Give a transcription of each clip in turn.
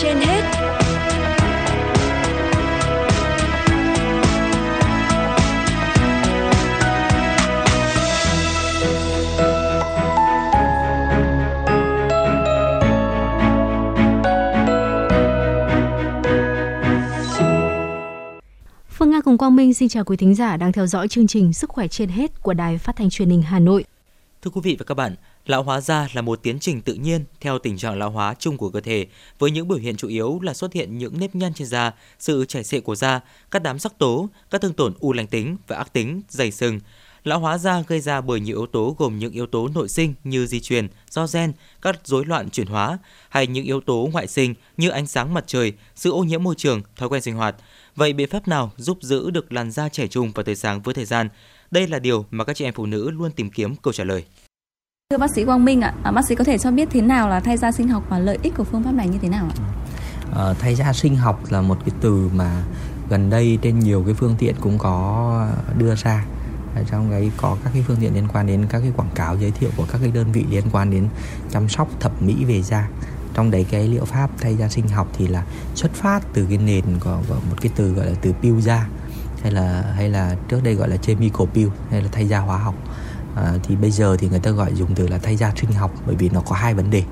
trên hết Phương Nga cùng Quang Minh xin chào quý thính giả đang theo dõi chương trình Sức khỏe trên hết của Đài Phát thanh Truyền hình Hà Nội. Thưa quý vị và các bạn, lão hóa da là một tiến trình tự nhiên theo tình trạng lão hóa chung của cơ thể, với những biểu hiện chủ yếu là xuất hiện những nếp nhăn trên da, sự chảy xệ của da, các đám sắc tố, các thương tổn u lành tính và ác tính, dày sừng. Lão hóa da gây ra bởi nhiều yếu tố gồm những yếu tố nội sinh như di truyền, do gen, các rối loạn chuyển hóa hay những yếu tố ngoại sinh như ánh sáng mặt trời, sự ô nhiễm môi trường, thói quen sinh hoạt. Vậy biện pháp nào giúp giữ được làn da trẻ trung và tươi sáng với thời gian? Đây là điều mà các chị em phụ nữ luôn tìm kiếm câu trả lời. Thưa bác sĩ Quang Minh ạ, à, bác sĩ có thể cho biết thế nào là thay da sinh học và lợi ích của phương pháp này như thế nào ạ? À, thay da sinh học là một cái từ mà gần đây trên nhiều cái phương tiện cũng có đưa ra. Ở trong đấy có các cái phương tiện liên quan đến các cái quảng cáo giới thiệu của các cái đơn vị liên quan đến chăm sóc thẩm mỹ về da. Trong đấy cái liệu pháp thay da sinh học thì là xuất phát từ cái nền của, của một cái từ gọi là từ peel da hay là hay là trước đây gọi là chemical peel hay là thay da hóa học à, thì bây giờ thì người ta gọi dùng từ là thay da sinh học bởi vì nó có hai vấn đề.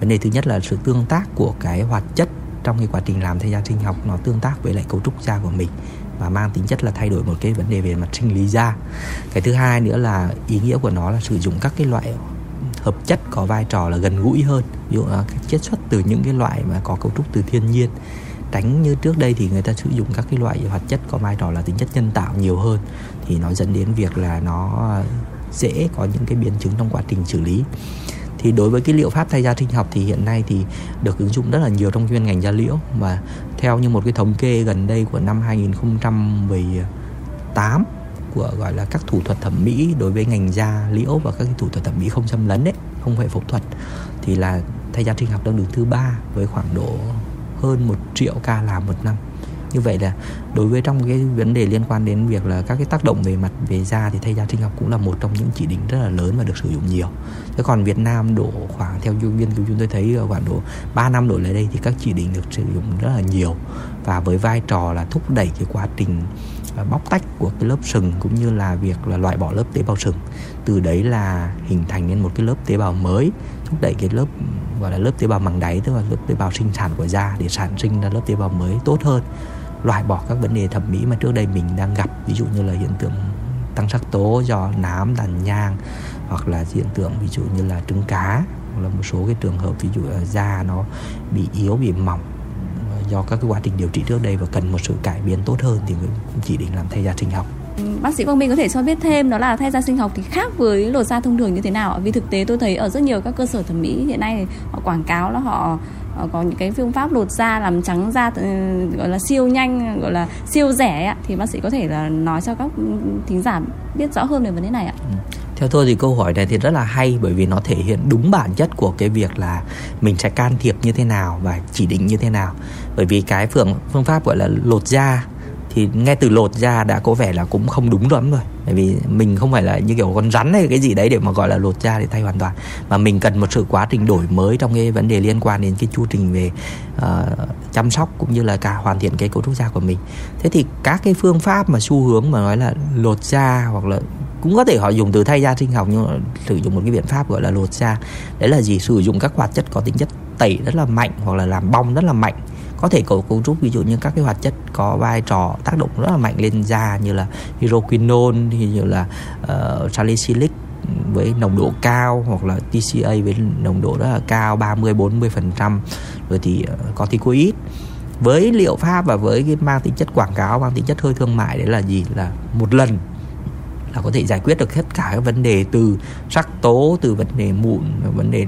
Vấn đề thứ nhất là sự tương tác của cái hoạt chất trong cái quá trình làm thay da sinh học nó tương tác với lại cấu trúc da của mình và mang tính chất là thay đổi một cái vấn đề về mặt sinh lý da. Cái thứ hai nữa là ý nghĩa của nó là sử dụng các cái loại hợp chất có vai trò là gần gũi hơn. Ví dụ là các chất xuất từ những cái loại mà có cấu trúc từ thiên nhiên. Tránh như trước đây thì người ta sử dụng các cái loại hoạt chất có vai trò là tính chất nhân tạo nhiều hơn thì nó dẫn đến việc là nó dễ có những cái biến chứng trong quá trình xử lý. Thì đối với cái liệu pháp thay da sinh học thì hiện nay thì được ứng dụng rất là nhiều trong chuyên ngành da liễu. Và theo như một cái thống kê gần đây của năm 2018 của gọi là các thủ thuật thẩm mỹ đối với ngành da liễu và các cái thủ thuật thẩm mỹ không xâm lấn đấy không phải phẫu thuật, thì là thay da sinh học đang đứng thứ ba với khoảng độ hơn một triệu ca làm một năm như vậy là đối với trong cái vấn đề liên quan đến việc là các cái tác động về mặt về da thì thay da sinh học cũng là một trong những chỉ định rất là lớn và được sử dụng nhiều. Thế còn Việt Nam độ khoảng theo nghiên cứu chúng tôi thấy ờ, khoảng độ 3 năm đổ lại đây thì các chỉ định được sử dụng rất là nhiều. Và với vai trò là thúc đẩy cái quá trình ờ, bóc tách của cái lớp sừng cũng như là việc là loại bỏ lớp tế bào sừng, từ đấy là hình thành nên một cái lớp tế bào mới, thúc đẩy cái lớp, gọi là lớp tế bào màng đáy tức là lớp tế bào sinh sản của da để sản sinh ra lớp tế bào mới tốt hơn loại bỏ các vấn đề thẩm mỹ mà trước đây mình đang gặp ví dụ như là hiện tượng tăng sắc tố do nám tàn nhang, hoặc là hiện tượng ví dụ như là trứng cá, hoặc là một số cái trường hợp ví dụ là da nó bị yếu, bị mỏng ờ, do các cái quá trình điều trị trước đây và cần một sự cải biến tốt hơn thì chỉ định làm thay da sinh học Bác sĩ Quang Minh có thể cho biết thêm đó là thay da sinh học thì khác với lột da thông thường như thế nào? Vì thực tế tôi thấy ở rất nhiều các cơ sở thẩm mỹ hiện nay họ quảng cáo là họ Ờ, có những cái phương pháp lột da làm trắng da ừ, gọi là siêu nhanh, gọi là siêu rẻ ạ, thì bác sĩ có thể là nói cho các thính giả biết rõ hơn về vấn đề này ạ ừ. theo tôi thì câu hỏi này thì rất là hay, bởi vì nó thể hiện đúng bản chất của cái việc là mình sẽ can thiệp như thế nào và chỉ định như thế nào bởi vì cái phương phương pháp gọi là lột da thì nghe từ lột da đã có vẻ là cũng không đúng lắm rồi. Bởi vì mình không phải là như kiểu con rắn hay cái gì đấy để mà gọi là lột da để thay hoàn toàn. Mà mình cần một sự quá trình đổi mới trong cái vấn đề liên quan đến cái chu trình về uh, chăm sóc cũng như là cả hoàn thiện cái cấu trúc da của mình. Thế thì các cái phương pháp mà xu hướng mà nói là lột da hoặc là cũng có thể họ dùng từ thay da sinh học nhưng mà sử dụng một cái biện pháp gọi là lột da. Đấy là gì? Sử dụng các hoạt chất có tính chất tẩy rất là mạnh hoặc là làm bong rất là mạnh có thể có cấu trúc ví dụ như các cái hoạt chất có vai trò tác động rất là mạnh lên da như là hydroquinone thì như là uh, salicylic với nồng độ cao hoặc là TCA với nồng độ rất là cao 30 40 phần trăm. Rồi thì uh, corticoid. Với liệu pháp và với cái mang tính chất quảng cáo mang tính chất hơi thương mại đấy là gì? Là một lần là có thể giải quyết được tất cả các vấn đề từ sắc tố từ vấn đề mụn vấn đề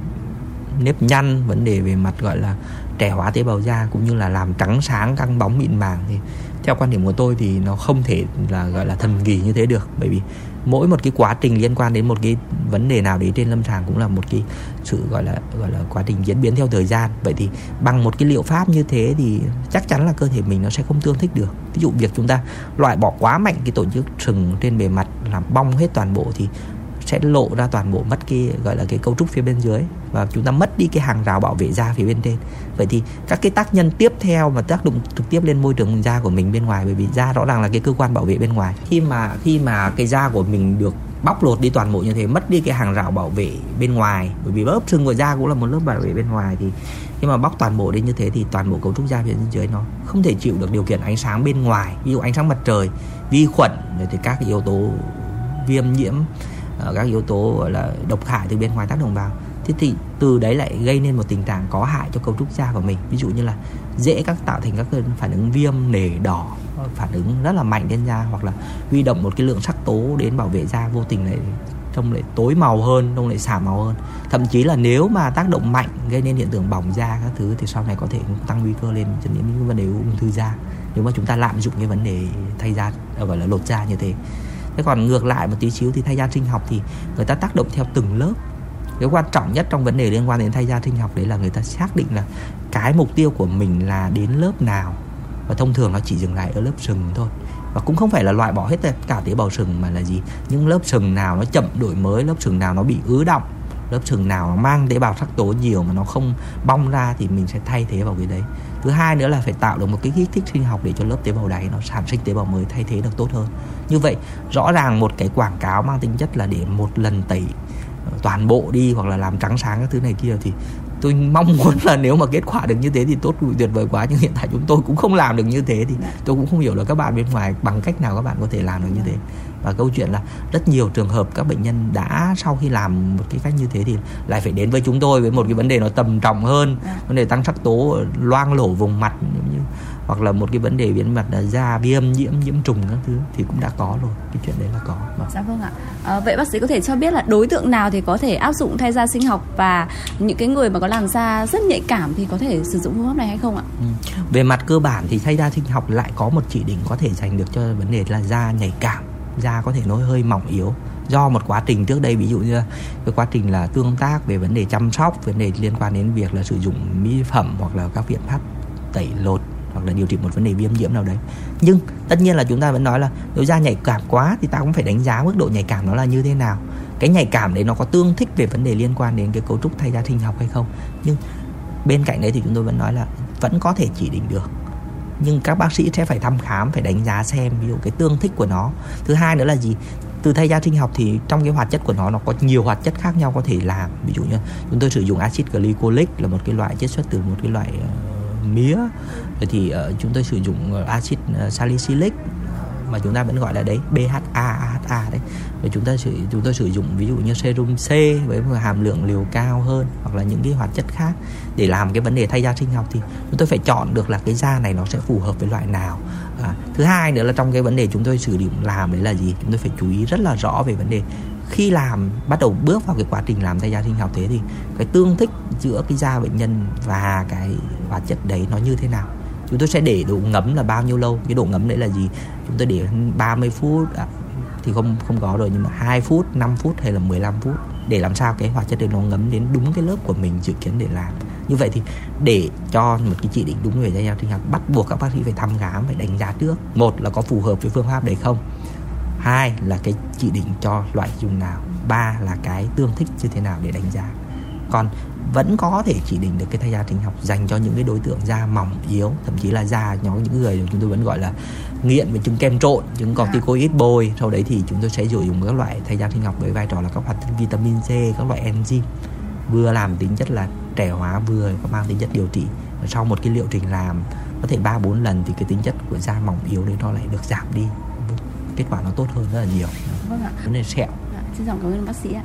nếp nhăn vấn đề về mặt gọi là trẻ hóa tế bào da cũng như là làm trắng sáng căng bóng mịn màng thì theo quan điểm của tôi thì nó không thể là, gọi là thần kỳ như thế được. Bởi vì mỗi một cái quá trình liên quan đến một cái vấn đề nào đấy trên lâm sàng cũng là một cái sự, gọi là gọi là quá trình diễn biến theo thời gian. Vậy thì bằng một cái liệu pháp như thế thì chắc chắn là cơ thể mình nó sẽ không tương thích được. Ví dụ việc chúng ta loại bỏ quá mạnh cái tổ chức sừng trên bề mặt, làm bong hết toàn bộ thì sẽ lộ ra toàn bộ mất cái, gọi là cái cấu trúc phía bên dưới và chúng ta mất đi cái hàng rào bảo vệ da phía bên trên. Vậy thì các cái tác nhân tiếp theo mà tác động trực tiếp lên môi trường da của mình bên ngoài, bởi vì da rõ ràng là cái cơ quan bảo vệ bên ngoài. Khi mà khi mà cái da của mình được bóc lột đi toàn bộ như thế, mất đi cái hàng rào bảo vệ bên ngoài, bởi vì lớp sừng của da cũng là một lớp bảo vệ bên ngoài thì khi mà bóc toàn bộ đi như thế thì toàn bộ cấu trúc da phía dưới nó không thể chịu được điều kiện ánh sáng bên ngoài. Ví dụ ánh sáng mặt trời, vi khuẩn rồi thì các cái yếu tố viêm nhiễm các yếu tố, gọi là, độc hại từ bên ngoài tác động vào. Thế thì từ đấy lại gây nên một tình trạng có hại cho cấu trúc da của mình. Ví dụ như là dễ các, tạo thành các cơn phản ứng viêm nề đỏ, phản ứng rất là mạnh trên da, hoặc là huy động một cái lượng sắc tố đến bảo vệ da vô tình lại trông lại tối màu hơn, trông lại xả màu hơn. Thậm chí là nếu mà tác động mạnh gây nên hiện tượng bỏng da các thứ thì sau này có thể tăng nguy cơ lên cho những vấn đề ung thư da. Nếu mà chúng ta lạm dụng cái vấn đề thay da, gọi là lột da như thế thế còn ngược lại một tí xíu thì thay da sinh học thì người ta tác động theo từng lớp. Cái quan trọng nhất trong vấn đề liên quan đến thay da sinh học đấy là người ta xác định là cái mục tiêu của mình là đến lớp nào. Và thông thường nó chỉ dừng lại ở lớp sừng thôi. Và cũng không phải là loại bỏ hết tất cả tế bào sừng mà là gì? Những lớp sừng nào nó chậm đổi mới, lớp sừng nào nó bị ứ động lớp trường nào nó mang tế bào sắc tố nhiều mà nó không bong ra thì mình sẽ thay thế vào cái đấy. Thứ hai nữa là phải tạo được một cái kích thích sinh học để cho lớp tế bào đáy nó sản sinh tế bào mới thay thế được tốt hơn. Như vậy, rõ ràng một cái quảng cáo mang tính chất là để một lần tẩy toàn bộ đi hoặc là làm trắng sáng các thứ này kia thì tôi mong muốn là nếu mà kết quả được như thế thì tốt tuyệt vời quá. Nhưng hiện tại chúng tôi cũng không làm được như thế thì tôi cũng không hiểu là các bạn bên ngoài bằng cách nào các bạn có thể làm được như thế. Và câu chuyện là rất nhiều trường hợp các bệnh nhân đã sau khi làm một cái cách như thế thì lại phải đến với chúng tôi với một cái vấn đề nó tầm trọng hơn vấn đề tăng sắc tố loang lổ vùng mặt hoặc là một cái vấn đề biến mặt là da viêm nhiễm nhiễm trùng các thứ thì cũng đã có rồi cái chuyện đấy là có. Dạ vâng ạ. À, vậy bác sĩ có thể cho biết là đối tượng nào thì có thể áp dụng thay da sinh học và những cái người mà có làn da rất nhạy cảm thì có thể sử dụng phương pháp này hay không ạ? Ừ. về mặt cơ bản thì thay da sinh học lại có một chỉ định có thể dành được cho vấn đề là da nhạy cảm da có thể nó hơi mỏng yếu. Do một quá trình trước đây ví dụ như cái quá trình là tương tác về vấn đề chăm sóc vấn đề liên quan đến việc là sử dụng mỹ phẩm hoặc là các biện pháp tẩy lột hoặc là điều trị một vấn đề viêm nhiễm nào đấy. Nhưng tất nhiên là chúng ta vẫn nói là nếu da nhạy cảm quá thì ta cũng phải đánh giá mức độ nhạy cảm nó là như thế nào. Cái nhạy cảm đấy nó có tương thích về vấn đề liên quan đến cái cấu trúc thay da sinh học hay không. Nhưng bên cạnh đấy thì chúng tôi vẫn nói là vẫn có thể chỉ định được. Nhưng các bác sĩ sẽ phải thăm khám phải đánh giá xem ví dụ cái tương thích của nó. Thứ hai nữa là gì? Từ thay da sinh học thì trong cái hoạt chất của nó nó có nhiều hoạt chất khác nhau có thể làm. Ví dụ như chúng tôi sử dụng axit glycolic là một cái loại chiết xuất từ một cái loại uh, mía. Rồi thì uh, chúng tôi sử dụng ờ, axit ờ, salicylic mà chúng ta vẫn gọi là đấy BHA AHA đấy. Và chúng ta sử chúng tôi sử dụng ví dụ như serum C với một hàm lượng liều cao hơn hoặc là những cái hoạt chất khác để làm cái vấn đề thay da sinh học thì chúng tôi phải chọn được là cái da này nó sẽ phù hợp với loại nào. À, thứ hai nữa là trong cái vấn đề chúng tôi sử dụng làm đấy là gì? Chúng tôi phải chú ý rất là rõ về vấn đề khi làm bắt đầu bước vào cái quá trình làm thay da sinh học thế thì cái tương thích giữa cái da bệnh nhân và cái hoạt chất đấy nó như thế nào? Chúng tôi sẽ để độ ngấm là bao nhiêu lâu? Cái độ ngấm đấy là gì? Chúng tôi để 30 phút à, thì không không có rồi nhưng mà 2 phút 5 phút hay là 15 phút để làm sao cái hoạt chất đấy nó ngấm đến đúng cái lớp của mình dự kiến để làm. Như vậy thì để cho một cái chỉ định đúng về dây sinh học bắt buộc các bác sĩ phải thăm khám phải đánh giá trước. Một là có phù hợp với phương pháp đấy không? Hai là cái chỉ định cho loại dùng nào? Ba là cái tương thích như thế nào để đánh giá? Còn vẫn có thể chỉ định được cái thay da sinh học dành cho những cái đối tượng da mỏng yếu thậm chí là da nhóm những người chúng tôi vẫn gọi là nghiện với trứng kem trộn trứng corticoid bôi. Sau đấy thì chúng tôi sẽ sử dụng các loại thay da sinh học với vai trò là các hoạt chất vitamin C các loại enzyme vừa làm tính chất là trẻ hóa vừa có mang tính chất điều trị. Và sau một cái liệu trình làm có thể ba bốn lần thì cái tính chất của da mỏng yếu đấy nó lại được giảm đi. Kết quả nó tốt hơn rất là nhiều. Vâng ạ. Vấn đề sẹo. Dạ, xin cảm ơn bác sĩ ạ